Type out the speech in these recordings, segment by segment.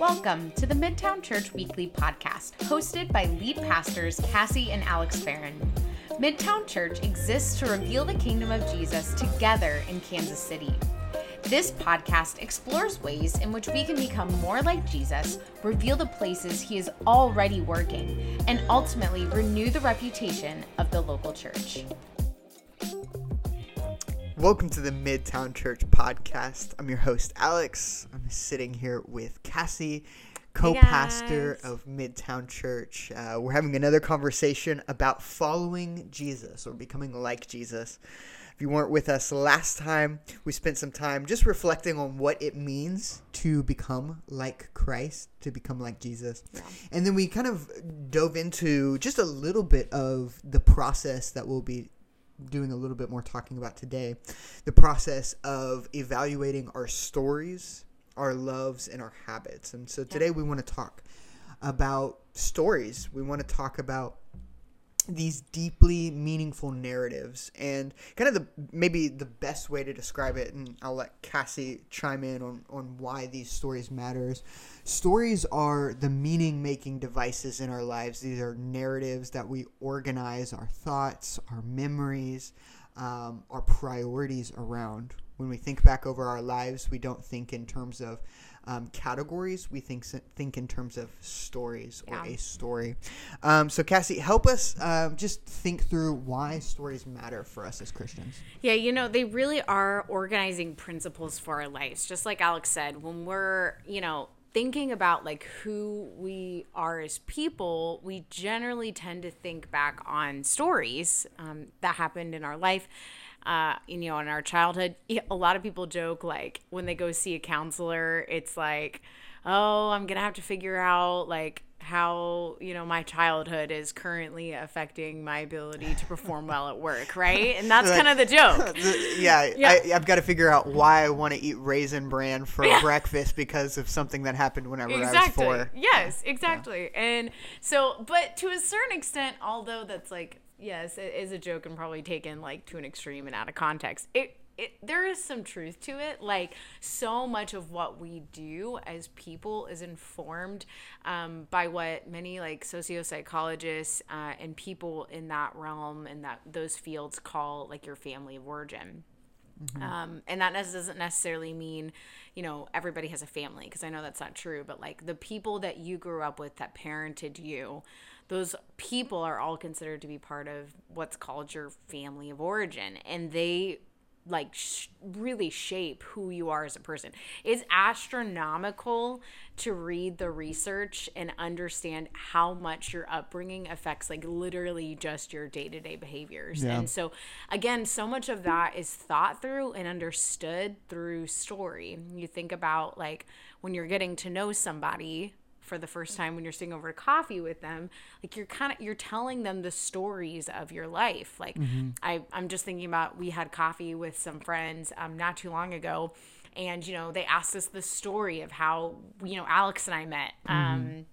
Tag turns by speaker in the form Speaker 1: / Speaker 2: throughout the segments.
Speaker 1: Welcome to the Midtown Church Weekly podcast, hosted by lead pastors Cassie and Alex Farron. Midtown Church exists to reveal the kingdom of Jesus together in Kansas City. This podcast explores ways in which we can become more like Jesus, reveal the places he is already working, and ultimately renew the reputation of the local church.
Speaker 2: Welcome to the Midtown Church podcast. I'm your host, Alex. I'm sitting here with Cassie, co pastor
Speaker 1: guys.
Speaker 2: of Midtown Church. Uh, we're having another conversation about following Jesus or becoming like Jesus. If you weren't with us last time, we spent some time just reflecting on what it means to become like Christ, to become like Jesus. And then we kind of dove into just a little bit of the process that we'll be doing a little bit more talking about today the process of evaluating our stories, our loves, and our habits. And so today we want to talk about stories. We want to talk about these deeply meaningful narratives and kind of the maybe the best way to describe it and I'll let Cassie chime in on, on why these stories matters. Stories are the meaning making devices in our lives. These are narratives that we organize our thoughts, our memories, um, our priorities around. When we think back over our lives, we don't think in terms of um, categories. We think think in terms of stories or a story. Um, so, Cassie, help us um, just think through why stories matter for us as Christians.
Speaker 1: Yeah, you know, they really are organizing principles for our lives. Just like Alex said, when we're, you know, thinking about like who we are as people, we generally tend to think back on stories um, that happened in our life. Uh, you know, in our childhood, a lot of people joke like when they go see a counselor, it's like, oh, I'm gonna have to figure out like how you know my childhood is currently affecting my ability to perform well at work, right? And that's kind of the joke.
Speaker 2: The- yeah,
Speaker 1: Yeah.
Speaker 2: I, I've got to figure out why I want to eat raisin bran for breakfast because of something that happened whenever I was
Speaker 1: exactly
Speaker 2: four.
Speaker 1: yes exactly and so but to a certain extent although that's like yes it is a joke and probably taken like to an extreme and out of context it it, there is some truth to it. Like so much of what we do as people is informed um, by what many like sociopsychologists uh, and people in that realm and that those fields call like your family of origin. Um, and that doesn't necessarily mean, you know, everybody has a family because I know that's not true. But like the people that you grew up with that parented you, those people are all considered to be part of what's called your family of origin, and they like sh- really shape who you are as a person. It's astronomical to read the research and understand how much your upbringing affects like literally just your day-to-day behaviors.
Speaker 2: Yeah.
Speaker 1: And so again, so much of that is thought through and understood through story. You think about like when you're getting to know somebody for the first time when you're sitting over to coffee with them like you're kind of you're telling them the stories of your life. Like I, i'm just thinking about we had coffee with some friends um, not too long ago and you know they asked us the story of how you know alex and i met. Um,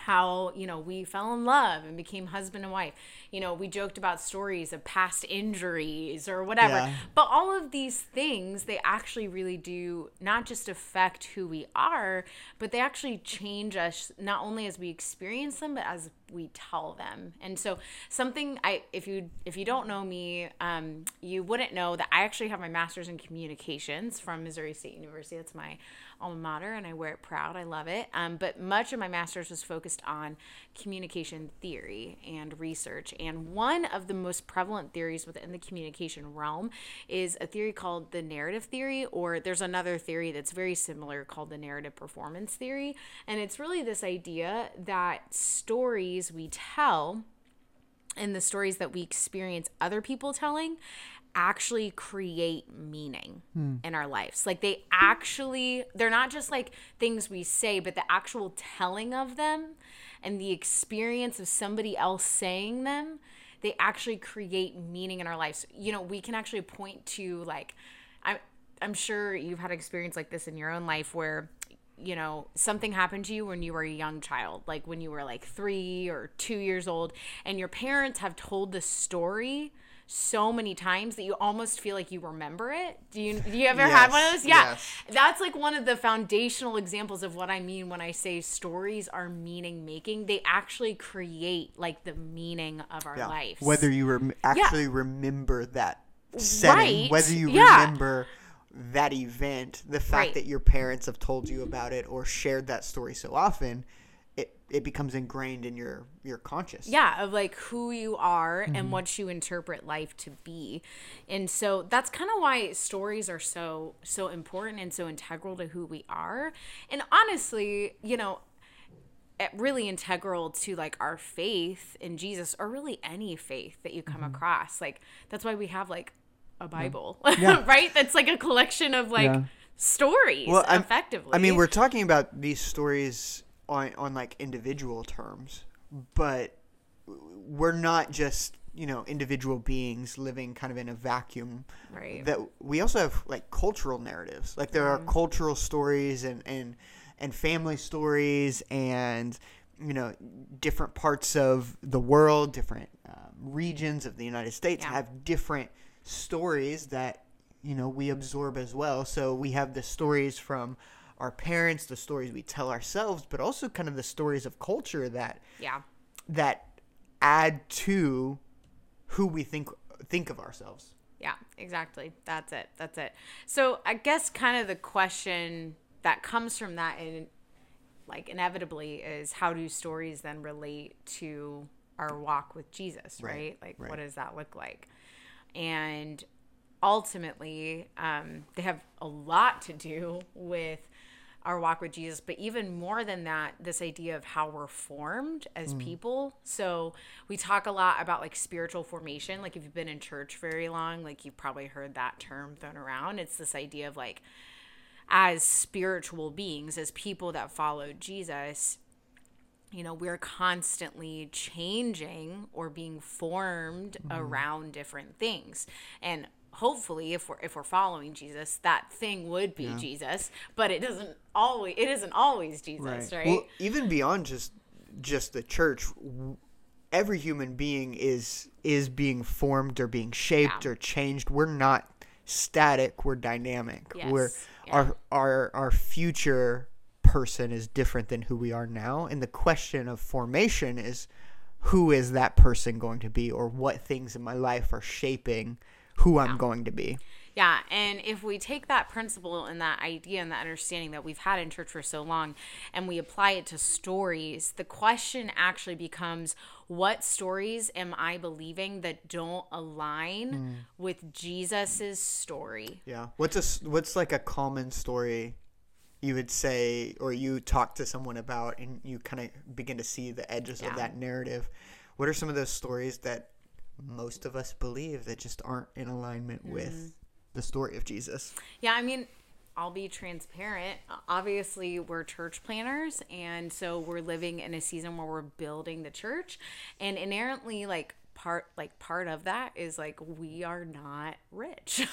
Speaker 1: how you know we fell in love and became husband and wife you know we joked about stories of past injuries or whatever
Speaker 2: Yeah.
Speaker 1: but all of these things they actually really do not just affect who we are but they actually change us not only as we experience them but as we tell them. And so something i if you if you don't know me um, you wouldn't know that i actually have my master's in communications from missouri state university. That's my alma mater and i wear it proud. I love it. Um, but much of my master's was focused on communication theory and research. And one of the most prevalent theories within the communication realm is a theory called the narrative theory or there's another theory that's very similar called the narrative performance theory. And it's really this idea that stories we tell and the stories that we experience other people telling actually create meaning hmm. in our lives. Like they actually, they're not just like things we say, but the actual telling of them and the experience of somebody else saying them, they actually create meaning in our lives. You know, we can actually point to like, I'm, I'm sure you've had experience like this in your own life where you know, something happened to you when you were a young child, like when you were like three or two years old, and your parents have told the story so many times that you almost feel like you remember it. Do you do you ever have one of those? Yeah.
Speaker 2: yes.
Speaker 1: That's like one of the foundational examples of what I mean when I say stories are meaning making. They actually create like the meaning of our
Speaker 2: Yeah.
Speaker 1: lives.
Speaker 2: Whether you rem- actually remember that setting,
Speaker 1: Right.
Speaker 2: whether you
Speaker 1: Yeah.
Speaker 2: remember that event, the fact
Speaker 1: Right.
Speaker 2: that your parents have told you about it or shared that story so often, it, it becomes ingrained in your your conscious.
Speaker 1: yeah of like who you are
Speaker 2: Mm-hmm.
Speaker 1: and what you interpret life to be and so that's kind of why stories are so so important and so integral to who we are and honestly you know really integral to like our faith in jesus or really any faith that you come
Speaker 2: Mm-hmm.
Speaker 1: across like that's why we have like a bible
Speaker 2: Yeah.
Speaker 1: right that's like a collection of like
Speaker 2: Yeah.
Speaker 1: stories
Speaker 2: Well, I'm-
Speaker 1: effectively
Speaker 2: I mean, we're talking about these stories on on like individual terms, but we're not just you know individual beings living kind of in a vacuum.
Speaker 1: right
Speaker 2: That we also have like cultural narratives. Like there are
Speaker 1: Mm-hmm.
Speaker 2: cultural stories and and and family stories and you know different parts of the world, different um, regions of the United States
Speaker 1: Yeah.
Speaker 2: have different stories that you know we absorb as well. So we have the stories from our parents, the stories we tell ourselves, but also kind of the stories of culture that
Speaker 1: yeah
Speaker 2: that add to who we think think of ourselves.
Speaker 1: Yeah, exactly. That's it. That's it. So I guess kind of the question that comes from that and like inevitably is how do stories then relate to our walk with Jesus, right?
Speaker 2: Right,
Speaker 1: Like
Speaker 2: right.
Speaker 1: what does that look like? And ultimately, um, they have a lot to do with our walk with Jesus, but even more than that, this idea of how we're formed as mm. people. So we talk a lot about like spiritual formation. Like if you've been in church very long, like you've probably heard that term thrown around. It's this idea of like as spiritual beings, as people that follow Jesus, you know, we're constantly changing or being formed mm. around different things. And hopefully if we're if we're following Jesus, that thing would be Jesus, but it doesn't always it isn't always Jesus, right?
Speaker 2: Well, even beyond just just the church, w- every human being is is being formed or being shaped
Speaker 1: Yeah.
Speaker 2: or changed. We're not static. We're dynamic. We're
Speaker 1: yeah.
Speaker 2: our our our future person is different than who we are now, and the question of formation is who is that person going to be, or what things in my life are shaping who I'm going to be.
Speaker 1: Yeah, and if we take that principle and that idea and that understanding that we've had in church for so long and we apply it to stories, the question actually becomes what stories am I believing that don't align hmm. with Jesus's story?
Speaker 2: Yeah. What's a what's like a common story you would say or you talk to someone about and you kind of begin to see the edges
Speaker 1: Yeah.
Speaker 2: of that narrative? What are some of those stories that most of us believe that just aren't in alignment
Speaker 1: Mm-hmm.
Speaker 2: with the story of Jesus?
Speaker 1: Yeah, I mean, I'll be transparent. Obviously, we're church planters, and so we're living in a season where we're building the church, and inherently, like part like part of that is like we are not rich.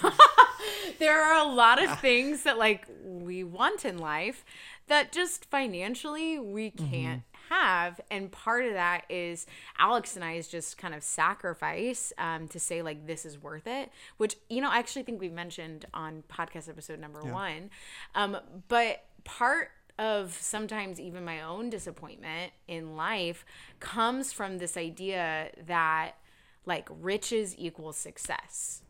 Speaker 1: there are a lot of things that like we want in life that just financially we can't have and part of that is alex and I i's just kind of sacrifice um, to say like this is worth it which you know i actually think we mentioned on podcast episode number one. Um, but part of sometimes even my own disappointment in life comes from this idea that like riches equals success.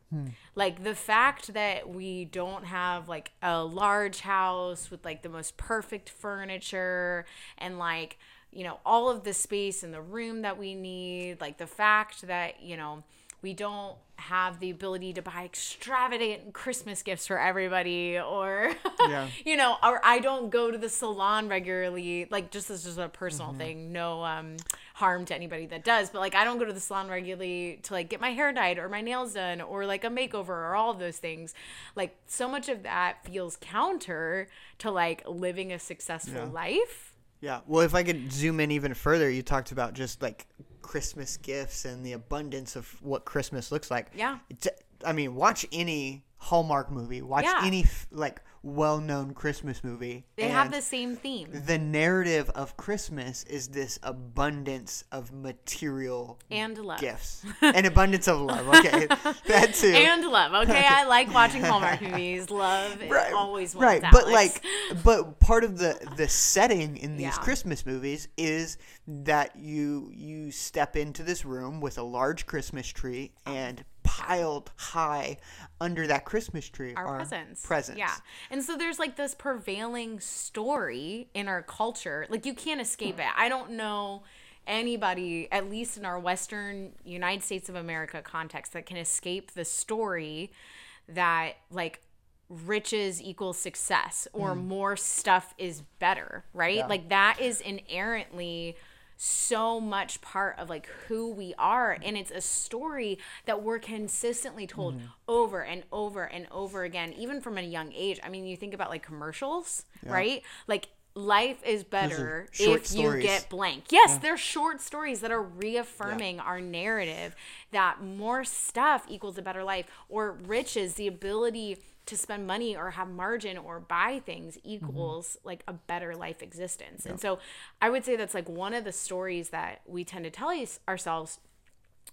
Speaker 1: Like the fact that we don't have like a large house with like the most perfect furniture and like you know all of the space in the room that we need like the fact that you know we don't have the ability to buy extravagant christmas gifts for everybody or
Speaker 2: Yeah.
Speaker 1: you know or i don't go to the salon regularly. Like just this is a personal thing. No um harm to anybody that does. But like i don't go to the salon regularly to like get my hair dyed or my nails done or like a makeover or all of those things. Like so much of that feels counter to like living a successful
Speaker 2: Yeah.
Speaker 1: life
Speaker 2: Yeah. Well, if I could zoom in even further, you talked about just like Christmas gifts and the abundance of what Christmas looks like.
Speaker 1: Yeah.
Speaker 2: It's- I mean, watch any Hallmark movie. Watch
Speaker 1: Yeah.
Speaker 2: any like well-known Christmas movie.
Speaker 1: They have the same theme.
Speaker 2: the narrative of Christmas is this abundance of material
Speaker 1: And love.
Speaker 2: gifts and abundance of love. Okay, that too.
Speaker 1: And love. Okay, I like watching Hallmark movies. Love
Speaker 2: right,
Speaker 1: always
Speaker 2: right.
Speaker 1: Alex.
Speaker 2: But like, but part of the the setting in these
Speaker 1: Yeah.
Speaker 2: Christmas movies is that you you step into this room with a large Christmas tree oh. and piled high under that Christmas tree
Speaker 1: our
Speaker 2: are
Speaker 1: presents.
Speaker 2: presents.
Speaker 1: Yeah. And so there's like this prevailing story in our culture. Like you can't escape it. I don't know anybody, at least in our Western United States of America context, that can escape the story that like riches equals success or hmm. more stuff is better, right? Like that is inherently so much part of like who we are. And it's a story that we're consistently told over and over and over again even from a young age. I mean you think about like commercials right? Like life is better if
Speaker 2: stories.
Speaker 1: you get blank. Yes they're short stories that are reaffirming our narrative that more stuff equals a better life or riches. The ability to spend money or have margin or buy things mm-hmm. equals like a better life existence. And so i would say that's like one of the stories that we tend to tell ourselves.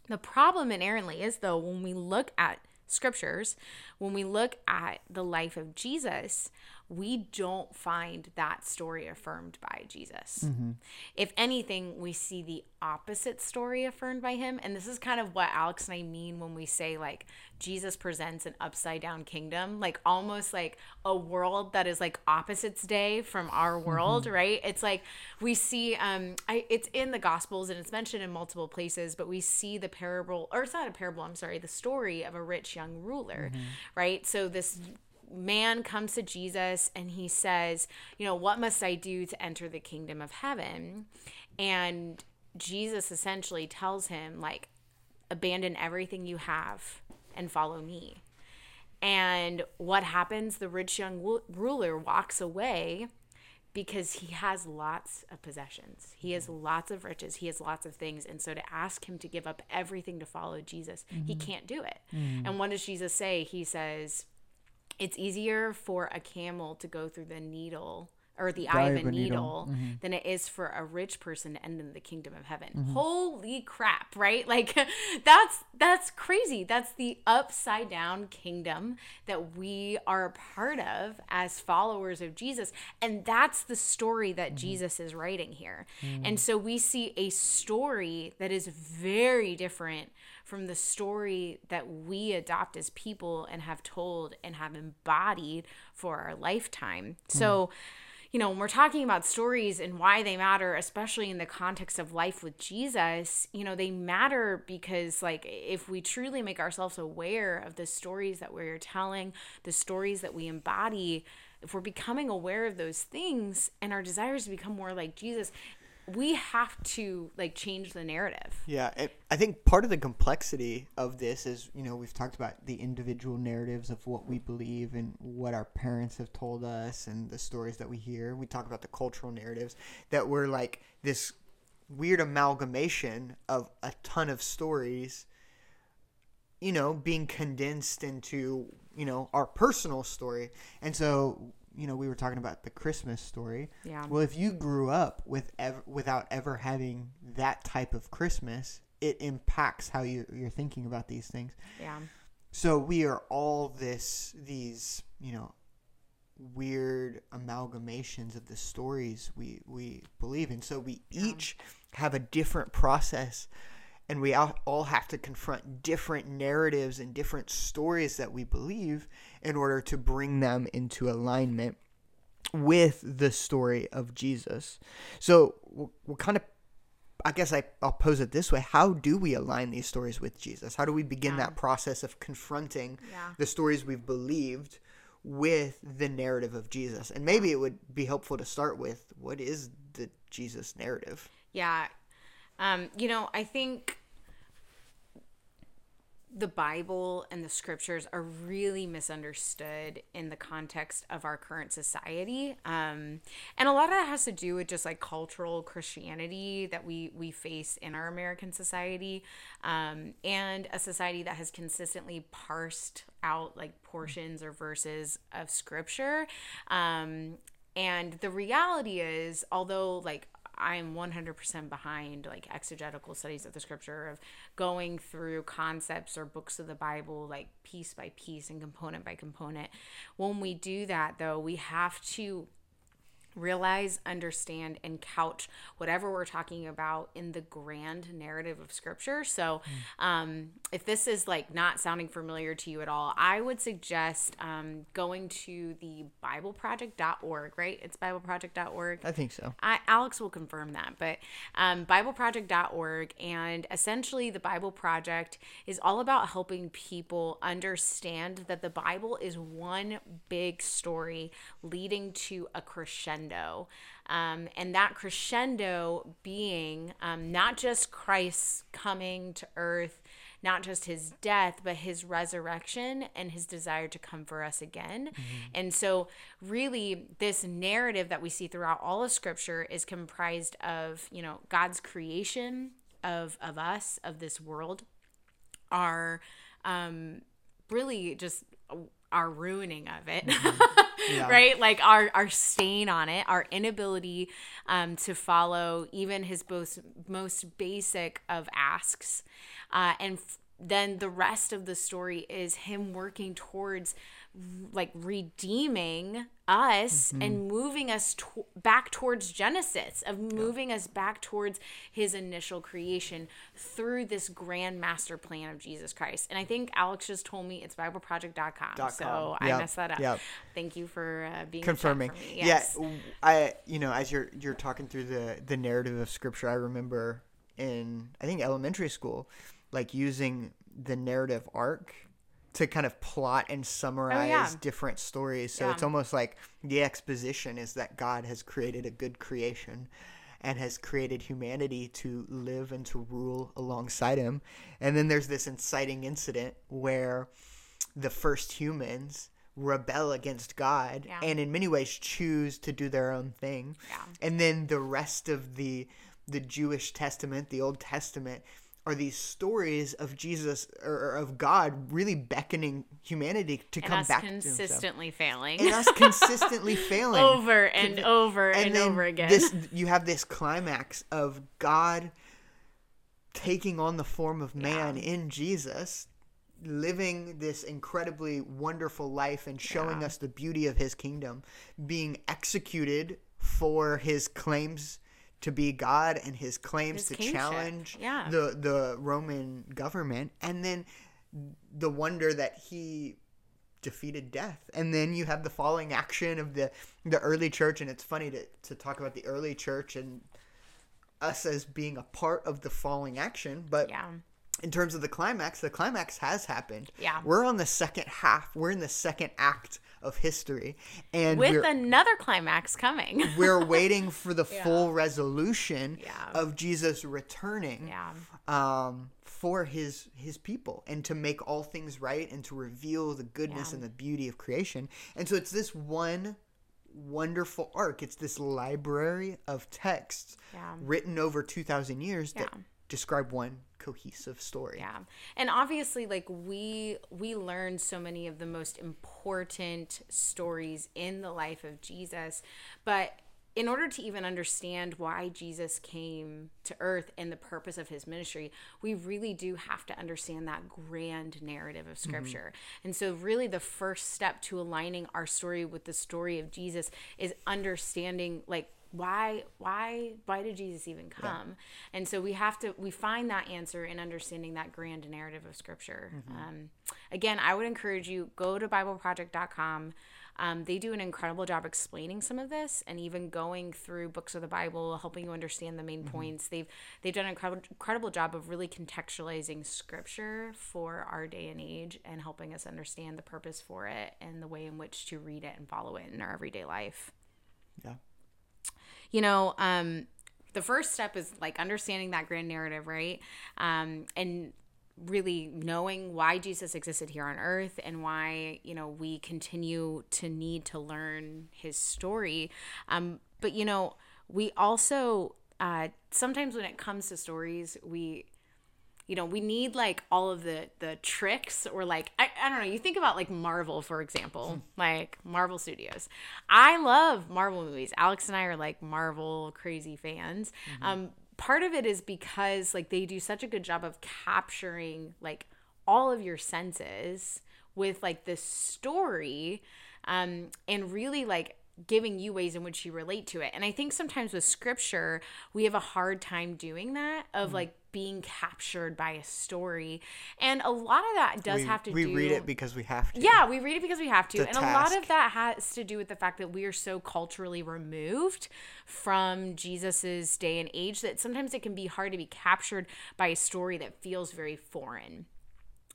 Speaker 1: The problem inherently is though when we look at scriptures when we look at the life of jesus we don't find that story affirmed by jesus. Mm-hmm. If anything we see the opposite story affirmed by him. And this is kind of what alex and i mean when we say like jesus presents an upside down kingdom like almost like a world that is like opposites day from our mm-hmm. world right? It's like we see um I, it's in the gospels and it's mentioned in multiple places but we see the parable or it's not a parable i'm sorry the story of a rich young ruler mm-hmm. right? So this man comes to Jesus and he says, You know, what must I do to enter the kingdom of heaven? And Jesus essentially tells him, like, abandon everything you have and follow me. And what happens? The rich young ru- ruler walks away because he has lots of possessions. He has mm-hmm. lots of riches. He has lots of things. And so to ask him to give up everything to follow Jesus, he mm-hmm. can't do it. Mm. And what does Jesus say? He says, it's easier for a camel to go through the needle or the eye of a needle, mm-hmm. than it is for a rich person to end in the kingdom of heaven. Mm-hmm. Holy crap, right? Like that's that's crazy. That's the upside down kingdom that we are a part of as followers of Jesus. And that's the story that mm-hmm. Jesus is writing here. Mm. And so we see a story that is very different from the story that we adopt as people and have told and have embodied for our lifetime. Hmm. So, you know, when we're talking about stories and why they matter, especially in the context of life with Jesus, you know, they matter because, like, if we truly make ourselves aware of the stories that we're telling, the stories that we embody, if we're becoming aware of those things and our desires to become more like Jesus, we have to like change the narrative.
Speaker 2: Yeah, it, I think part of the complexity of this is, you know, we've talked about the individual narratives of what we believe and what our parents have told us and the stories that we hear. We talk about the cultural narratives that we're like this weird amalgamation of a ton of stories, you know, being condensed into, you know, our personal story. And so, you know, we were talking about the Christmas story.
Speaker 1: Yeah.
Speaker 2: Well, if you grew up with ever, without ever having that type of Christmas, it impacts how you, you're thinking about these things.
Speaker 1: Yeah.
Speaker 2: So we are all this these you know weird amalgamations of the stories we we believe in. So we each have a different process, and we all, have to confront different narratives and different stories that we believe in order to bring them into alignment with the story of Jesus. So we'll, we'll kind of I guess I, I'll pose it this way. How do we align these stories with Jesus? How do we begin that process of confronting
Speaker 1: Yeah.
Speaker 2: the stories we've believed with the narrative of Jesus? And maybe it would be helpful to start with what is the Jesus narrative?
Speaker 1: Yeah. Um, you know, I think the Bible and the scriptures are really misunderstood in the context of our current society. Um, and a lot of that has to do with just like cultural Christianity that we, we face in our American society um, and a society that has consistently parsed out like portions or verses of scripture. Um, and the reality is, although like I'm 100% behind like exegetical studies of the scripture of going through concepts or books of the Bible like piece by piece and component by component. When we do that though, we have to realize, understand, and couch whatever we're talking about in the grand narrative of Scripture. So, um, if this is like not sounding familiar to you at all, I would suggest um, going to the BibleProject.org. Right? It's BibleProject.org.
Speaker 2: I think so.
Speaker 1: I, Alex will confirm that, but um, BibleProject.org and essentially the Bible Project is all about helping people understand that the Bible is one big story leading to a crescendo. Um, and that crescendo being um, not just Christ's coming to earth, not just his death, but his resurrection and his desire to come for us again. And so, really, this narrative that we see throughout all of Scripture is comprised of, you know, God's creation of of us, of this world, our um, really just our ruining of it.
Speaker 2: Yeah.
Speaker 1: right like our our stain on it our inability um, to follow even his most most basic of asks uh, and f- then the rest of the story is him working towards like redeeming us and moving us to- back towards Genesis, of moving us back towards his initial creation through this grand master plan of Jesus Christ. And I think Alex just told me it's BibleProject.com.
Speaker 2: Dot
Speaker 1: So
Speaker 2: com.
Speaker 1: I messed that up.
Speaker 2: Yep.
Speaker 1: Thank you for uh, being
Speaker 2: confirming.
Speaker 1: Yes.
Speaker 2: Yeah, i you know as you're you're talking through the the narrative of scripture, I remember in I think elementary school, like using the narrative arc to kind of plot and summarize oh, different stories. So
Speaker 1: Oh, Yeah.
Speaker 2: it's almost like the exposition is that God has created a good creation and has created humanity to live and to rule alongside him. And then there's this inciting incident where the first humans rebel against God
Speaker 1: Yeah.
Speaker 2: and in many ways choose to do their own thing.
Speaker 1: Yeah.
Speaker 2: And then the rest of the the Jewish Testament, the Old Testament are these stories of Jesus or of God really beckoning humanity to
Speaker 1: and
Speaker 2: come back to
Speaker 1: consistently failing
Speaker 2: And us consistently failing
Speaker 1: over and over and,
Speaker 2: then
Speaker 1: over again.
Speaker 2: This you have this climax of God taking on the form of man in Jesus, living this incredibly wonderful life and showing
Speaker 1: Yeah.
Speaker 2: us the beauty of his kingdom, being executed for his claims to be God and his claims
Speaker 1: His
Speaker 2: to
Speaker 1: kingship.
Speaker 2: challenge
Speaker 1: Yeah.
Speaker 2: the the Roman government and then the wonder that he defeated death and then you have the falling action of the the early church and it's funny to, to talk about the early church and us as being a part of the falling action but
Speaker 1: yeah.
Speaker 2: In terms of the climax the climax has happened
Speaker 1: Yeah.
Speaker 2: we're on the second half we're in the second act of history and
Speaker 1: With another climax coming.
Speaker 2: we're waiting for the full resolution
Speaker 1: Yeah.
Speaker 2: of jesus returning
Speaker 1: yeah.
Speaker 2: um, for his his people and to make all things right and to reveal the goodness
Speaker 1: Yeah.
Speaker 2: and the beauty of creation. And so it's this one wonderful arc. It's this library of texts
Speaker 1: Yeah.
Speaker 2: written over 2000 years that describe one cohesive story.
Speaker 1: Yeah. And obviously like we we learn so many of the most important stories in the life of Jesus, but in order to even understand why Jesus came to earth and the purpose of his ministry, we really do have to understand that grand narrative of mm-hmm. scripture. And so really the first step to aligning our story with the story of Jesus is understanding like why why why did jesus even come? And so we have to we find that answer in understanding that grand narrative of scripture. Um, again i would encourage you go to bibleproject.com um, they do an incredible job explaining some of this and even going through books of the bible helping you understand the main points. They've they've done an incredible, incredible job of really contextualizing scripture for our day and age and helping us understand the purpose for it and the way in which to read it and follow it in our everyday life.
Speaker 2: Yeah.
Speaker 1: You know um the first step is like understanding that grand narrative right um and really knowing why Jesus existed here on earth and why, you know, we continue to need to learn his story. Um, but, you know, we also, uh, sometimes when it comes to stories, we, you know, we need like all of the the tricks or like I, I don't know, you think about like Marvel for example, like Marvel Studios. I love Marvel movies. Alex and I are like Marvel crazy fans. Um part of it is because like they do such a good job of capturing like all of your senses with like this story um and really like giving you ways in which you relate to it. And I think sometimes with scripture, we have a hard time doing that of like being captured by a story. And a lot of that does
Speaker 2: we,
Speaker 1: have to
Speaker 2: we
Speaker 1: do We
Speaker 2: read it because we have to.
Speaker 1: yeah, we read it because we have to. And a lot of that has to do with the fact that we are so culturally removed from Jesus's day and age that sometimes it can be hard to be captured by a story that feels very foreign.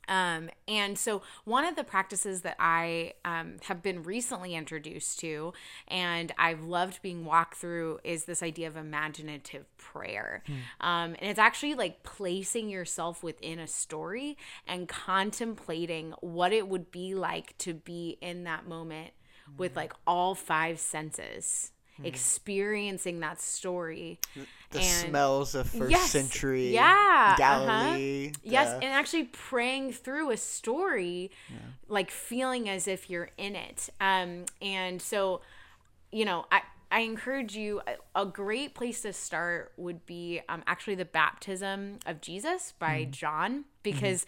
Speaker 1: Um, and so, one of the practices that I um, have been recently introduced to, and I've loved being walked through, is this idea of imaginative prayer. Um, and it's actually like placing yourself within a story and contemplating what it would be like to be in that moment with like all five senses. Experiencing that story,
Speaker 2: The
Speaker 1: and-
Speaker 2: smells of first
Speaker 1: Yes.
Speaker 2: century
Speaker 1: Yeah, uh-huh.
Speaker 2: Galilee.
Speaker 1: Yes, and actually praying through a story, like feeling as if you're in it. Um, and so, you know, I I encourage you. A, a great place to start would be um, actually the baptism of Jesus by John, because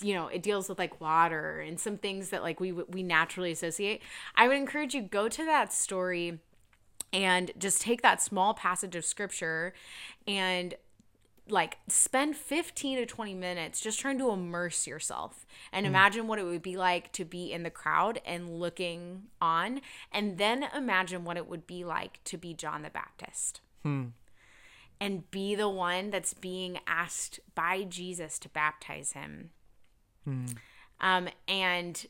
Speaker 1: you know it deals with like water and some things that like we we naturally associate. I would encourage you go to that story and just take that small passage of scripture and like spend 15 to 20 minutes just trying to immerse yourself and hmm. imagine what it would be like to be in the crowd and looking on and then imagine what it would be like to be John the Baptist. Hmm. And be the one that's being asked by Jesus to baptize him. Hmm. Um and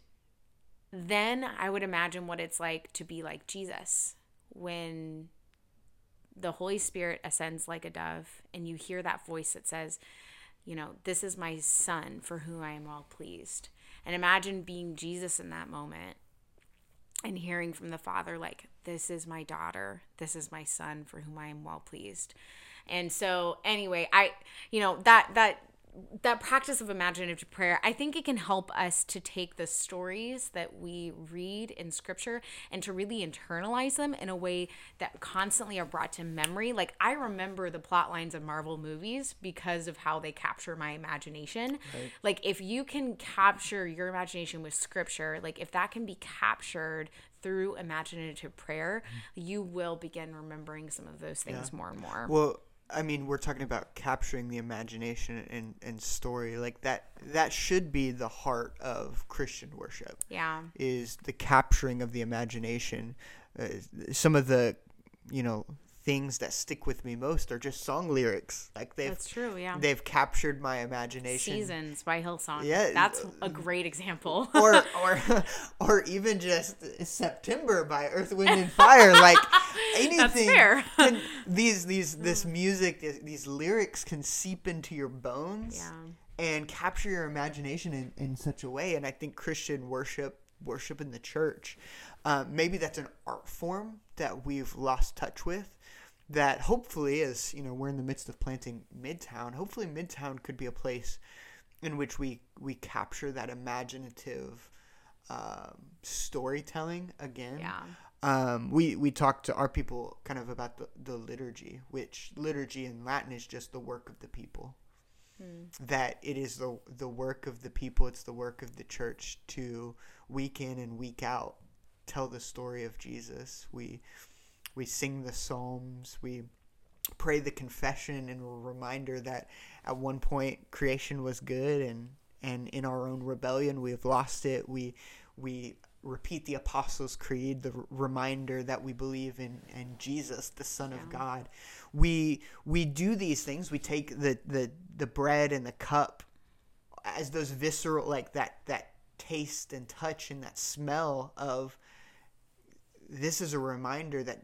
Speaker 1: then I would imagine what it's like to be like Jesus when the Holy Spirit ascends like a dove and you hear that voice that says, you know, this is my son for whom I am well pleased. And imagine being Jesus in that moment and hearing from the Father, like, this is my daughter, this is my son for whom I am well pleased. And so anyway, I you know, that that that practice of imaginative prayer, I think it can help us to take the stories that we read in scripture and to really internalize them in a way that constantly are brought to memory. Like I remember the plot lines of Marvel movies because of how they capture my imagination. Like if you can capture your imagination with scripture, like if that can be captured through imaginative prayer, mm. you will begin remembering some of those things more and more.
Speaker 2: Well, I mean, we're talking about capturing the imagination and, and story. Like that that should be the heart of Christian worship.
Speaker 1: yeah.
Speaker 2: Is the capturing of the imagination. Uh, some of the, you know, things that stick with me most are just song lyrics. Like they've
Speaker 1: That's true, yeah.
Speaker 2: they've captured my imagination.
Speaker 1: Seasons by Hillsong.
Speaker 2: Yeah,
Speaker 1: That's a great example.
Speaker 2: or or or even just September by Earth, Wind and Fire. Like anything.
Speaker 1: fair.
Speaker 2: can- these these this music, these, these lyrics can seep into your bones
Speaker 1: Yeah.
Speaker 2: and capture your imagination in, in such a way. And I think Christian worship, worship in the church, uh, maybe that's an art form that we've lost touch with. That hopefully, as you know, we're in the midst of planting Midtown. Hopefully, Midtown could be a place in which we we capture that imaginative um, storytelling again.
Speaker 1: Yeah.
Speaker 2: Um, we we talked to our people kind of about the, the liturgy, which liturgy in Latin is just the work of the people. That it is the the work of the people. It's the work of the church to week in and week out tell the story of Jesus. We we sing the psalms. We pray the confession and a reminder that at one point creation was good and and in our own rebellion we have lost it. We we repeat the apostles creed the r- reminder that we believe in in Jesus the son of God. We we do these things. We take the the the bread and the cup as those visceral like that that taste and touch and that smell of this is a reminder that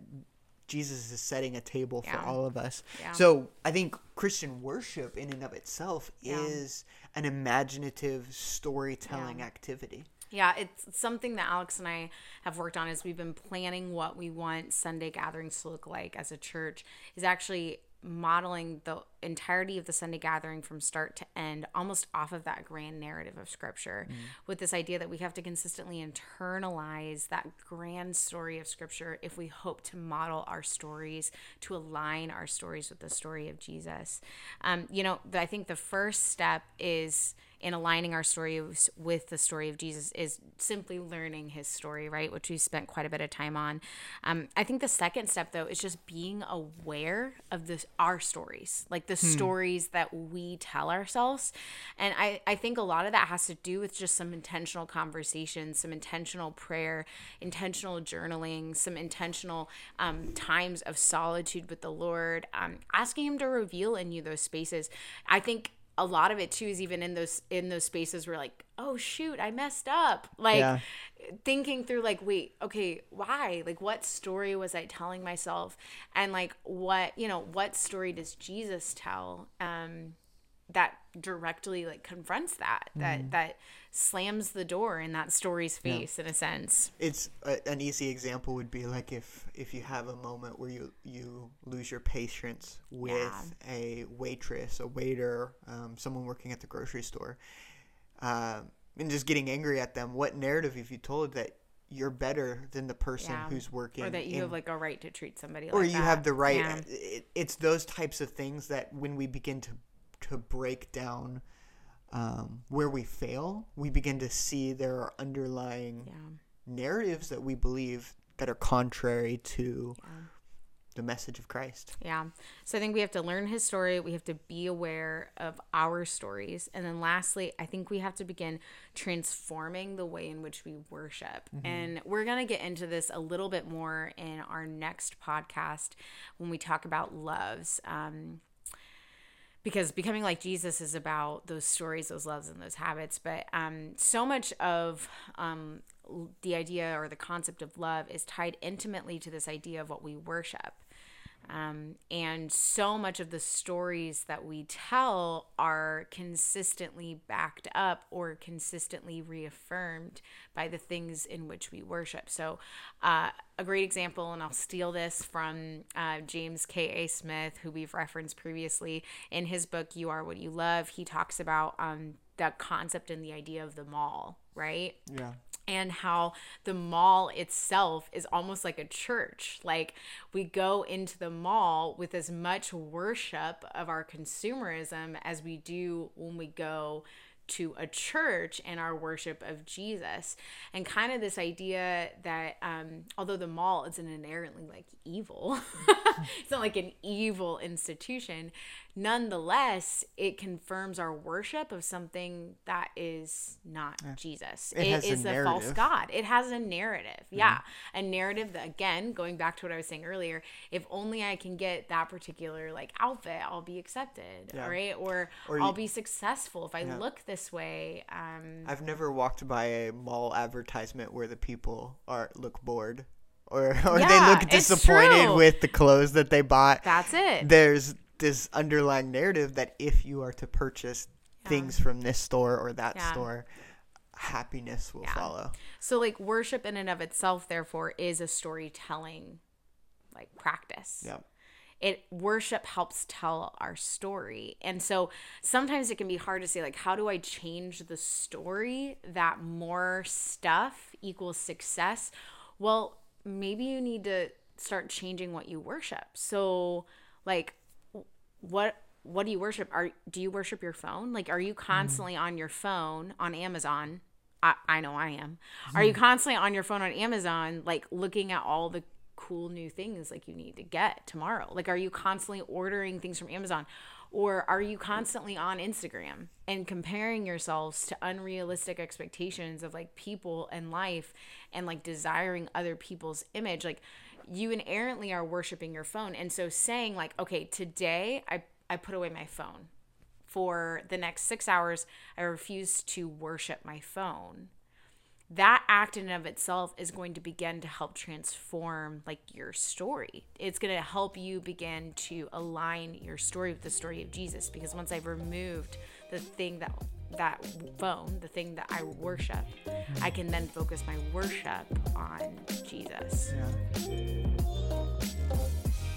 Speaker 2: Jesus is setting a table for all of us.
Speaker 1: Yeah.
Speaker 2: So I think Christian worship in and of itself
Speaker 1: Yeah.
Speaker 2: is an imaginative storytelling
Speaker 1: Yeah.
Speaker 2: activity.
Speaker 1: Yeah, it's something that Alex and I have worked on as we've been planning what we want Sunday gatherings to look like as a church is actually modeling the entirety of the Sunday gathering from start to end almost off of that grand narrative of scripture with this idea that we have to consistently internalize that grand story of scripture if we hope to model our stories to align our stories with the story of Jesus. Um, you know, I think the first step is in aligning our stories with the story of Jesus is simply learning his story, right? Which we spent quite a bit of time on. Um, I think the second step, though, is just being aware of this our stories, like the stories that we tell ourselves. And I, I think a lot of that has to do with just some intentional conversations, some intentional prayer, intentional journaling, some intentional um, times of solitude with the Lord, um, asking Him to reveal in you those spaces. I think a lot of it too is even in those in those spaces where like oh shoot i messed up. Like
Speaker 2: Yeah.
Speaker 1: thinking through like wait okay why? Like what story was i telling myself? And like what you know what story does jesus tell? Um that directly like confronts that that that slams the door in that story's face in a sense
Speaker 2: It's a, an easy example would be like if if you have a moment where you you lose your patience with a waitress, a waiter, um, someone working at the grocery store, um, and just getting angry at them. What narrative have you told that you're better than the person
Speaker 1: Yeah.
Speaker 2: who's working,
Speaker 1: or that you
Speaker 2: in-
Speaker 1: have like a right to treat somebody
Speaker 2: or
Speaker 1: like
Speaker 2: you
Speaker 1: that.
Speaker 2: have the right?
Speaker 1: Yeah.
Speaker 2: It, it's those types of things that when we begin to to break down. Um, where we fail, we begin to see there are underlying
Speaker 1: yeah
Speaker 2: narratives that we believe that are contrary to the message of Christ.
Speaker 1: Yeah. So I think we have to learn his story. We have to be aware of our stories. And then lastly, I think we have to begin transforming the way in which we worship. And we're going to get into this a little bit more in our next podcast when we talk about loves. Um, because becoming like Jesus is about those stories, those loves, and those habits. But um, so much of um, the idea or the concept of love is tied intimately to this idea of what we worship. Um, and so much of the stories that we tell are consistently backed up or consistently reaffirmed by the things in which we worship. So, uh, a great example, and I'll steal this from uh, James K.A. Smith, who we've referenced previously in his book, You Are What You Love. He talks about um, the concept and the idea of the mall, right?
Speaker 2: Yeah.
Speaker 1: And how the mall itself is almost like a church. Like we go into the mall with as much worship of our consumerism as we do when we go to a church and our worship of Jesus. And kind of this idea that um, although the mall isn't inherently like evil, it's not like an evil institution, nonetheless, it confirms our worship of something that is not Jesus.
Speaker 2: It has a
Speaker 1: a, false. God. It has a narrative. Yeah. A narrative that, again, going back to what I was saying earlier, if only I can get that particular like outfit, I'll be accepted.
Speaker 2: Yeah.
Speaker 1: Right. Or,
Speaker 2: Or
Speaker 1: I'll
Speaker 2: you-
Speaker 1: be successful if I
Speaker 2: Yeah.
Speaker 1: look this way. Um,
Speaker 2: I've never walked by a mall advertisement where the people are look bored or or
Speaker 1: Yeah,
Speaker 2: they look disappointed with the clothes that they bought.
Speaker 1: that's it.
Speaker 2: There's this underlying narrative that if you are to purchase things from this store or that
Speaker 1: Yeah.
Speaker 2: store, happiness will follow.
Speaker 1: So like worship in and of itself therefore is a storytelling like practice.
Speaker 2: Yeah.
Speaker 1: It worship helps tell our story. And so sometimes it can be hard to say like how do I change the story that more stuff equals success? Well, maybe you need to start changing what you worship. So like what what do you worship? Are do you worship your phone? Like are you mm. constantly on your phone on amazon? I, I know i am. Are you mm. constantly on your phone on amazon like looking at all the cool new things like you need to get tomorrow? Like are you constantly ordering things from amazon or are you constantly on instagram and comparing yourselves to unrealistic expectations of like people and life and like desiring other people's image? Like you inherently are worshiping your phone. And so saying like okay today i i put away my phone. For the next six hours i refuse to worship my phone that act in and of itself is going to begin to help transform like your story it's going to help you begin to align your story with the story of jesus because once i've removed the thing that
Speaker 2: that phone, the thing that I worship, I can then focus my worship on Jesus.
Speaker 3: Yeah.